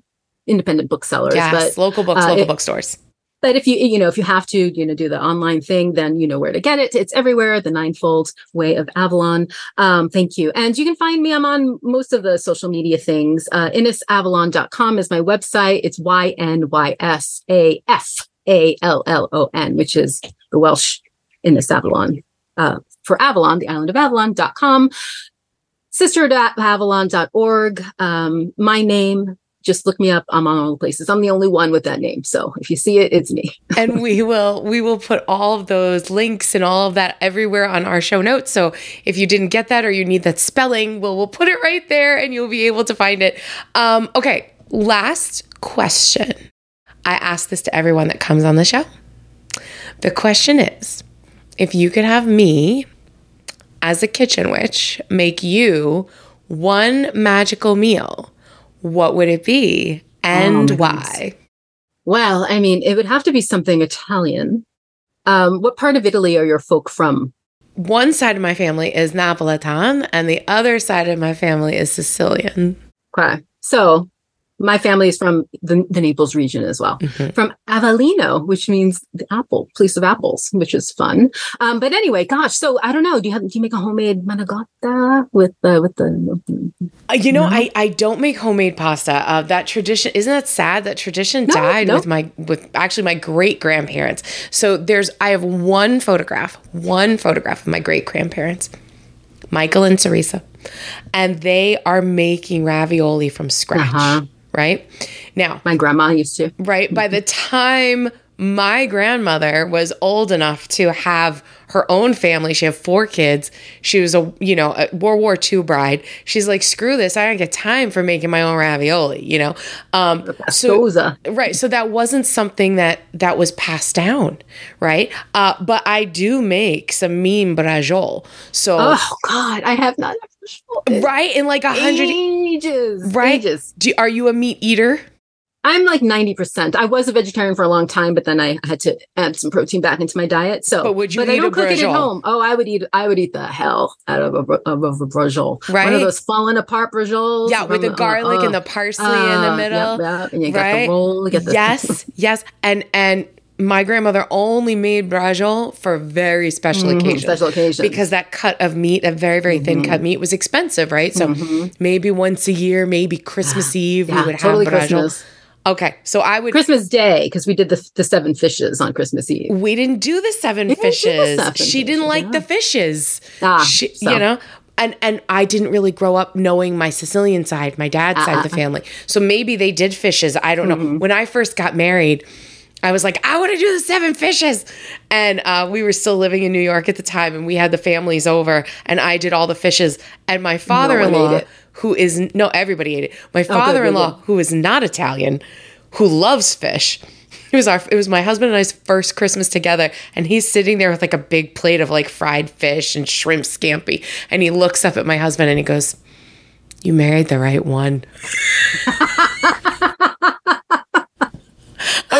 independent booksellers. Yes, But local books, uh, local it- bookstores. but if you you know if you have to you know do the online thing then you know where to get it it's everywhere the ninefold way of avalon um, thank you and you can find me i'm on most of the social media things uh, ynysafallon.com is my website it's y-n-y-s-a-f-a-l-l-o-n which is the welsh Ynys Afallon uh, for avalon the island of avalon.com sister.avalon.org um, my name just look me up. I'm on all the places. I'm the only one with that name. So if you see it, it's me. <laughs> and we will we will put all of those links and all of that everywhere on our show notes. So if you didn't get that or you need that spelling, we'll we'll put it right there and you'll be able to find it. Um, okay, last question. I ask this to everyone that comes on the show. The question is, if you could have me as a kitchen witch make you one magical meal what would it be and oh why? Well, I mean, it would have to be something Italian. Um, what part of Italy are your folk from? One side of my family is Napolitan, and the other side of my family is Sicilian. Okay. So my family is from the, the Naples region as well, mm-hmm. from Avellino, which means the apple, place of apples, which is fun. Um, but anyway, gosh, so I don't know. Do you have do you make a homemade manicotti with the with the? Uh, you know, no? I I don't make homemade pasta. Uh, that tradition isn't that sad? That tradition no, died no. with my with actually my great grandparents. So there's I have one photograph, one photograph of my great grandparents, Michael and Teresa, and they are making ravioli from scratch. Uh-huh right? Now, my grandma used to. Right. By the time my grandmother was old enough to have her own family. She had four kids. She was a, you know, a World War II bride. She's like, screw this. I don't get time for making my own ravioli, you know? Um, so, right. So that wasn't something that, that was passed down. Right. Uh, but I do make some mean braciole. So, oh God, I have not. Right. In like a hundred ages. Right. Ages. Do, are you a meat eater? I'm like 90%. I was a vegetarian for a long time, but then I had to add some protein back into my diet. So, but would you but I don't cook it at home. Oh, I would eat, I would eat the hell out of a, of a braciole. Right. One of those falling apart bracioles. Yeah. With the garlic uh, and the parsley uh, in the middle. Yep, yep. And you got right? the roll. Get the- yes. <laughs> yes. And, and, my grandmother only made braciole for very special mm-hmm, occasions. Special occasions. Because that cut of meat, a very, very thin mm-hmm. cut meat, was expensive, right? So mm-hmm. maybe once a year, maybe Christmas Eve, yeah, we would totally have braciole. Christmas. Okay, so I would Christmas Day because we did the the seven fishes on Christmas Eve. We didn't do the seven fishes. The seven she didn't fishes, like yeah. the fishes. Ah, she, so. you know. And and I didn't really grow up knowing my Sicilian side, my dad's uh, side of the uh-uh. family. So maybe they did fishes. I don't mm-hmm. know. When I first got married, I was like, I want to do the seven fishes. And uh, we were still living in New York at the time, and we had the families over, and I did all the fishes. And my father in law, who is no, everybody ate it. My father in law, who is not Italian, who loves fish. <laughs> It was our it was my husband and I's first Christmas together and he's sitting there with like a big plate of like fried fish and shrimp scampi and he looks up at my husband and he goes, "You married the right one." <laughs>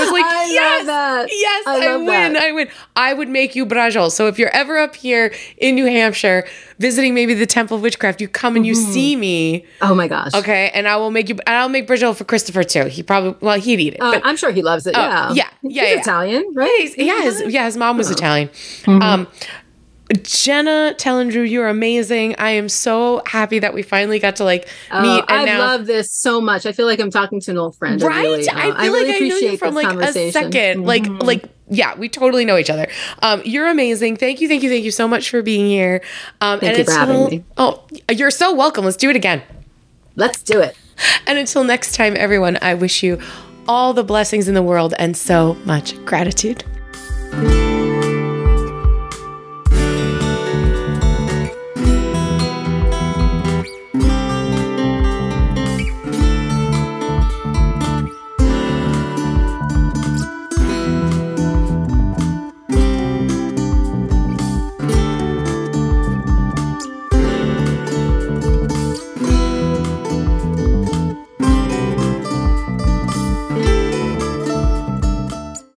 Was like, I yes, yes, I, I win, that. I win. I would make you braciole. So if you're ever up here in New Hampshire visiting maybe the Temple of Witchcraft, you come and you mm-hmm. see me. Oh my gosh. Okay, and I will make you. And I'll make braciole for Christopher too. He probably well he'd eat it. Uh, but, I'm sure he loves it. Oh, yeah, yeah, yeah. He's yeah. Italian, right? Yeah, yeah, his, <laughs> yeah. His mom was oh. Italian. Mm-hmm. Um, Jhenah Telyndru, you're amazing. I am so happy that we finally got to like oh, meet. I now, love this so much. I feel like I'm talking to an old friend. Right? I, really, I feel I really like I know you from like a 2nd mm-hmm. Like, like, yeah, we totally know each other. Um, you're amazing. Thank you, thank you, thank you so much for being here. Um, thank and you for having me. Oh, you're so welcome. Let's do it again. Let's do it. And until next time, everyone, I wish you all the blessings in the world and so much gratitude.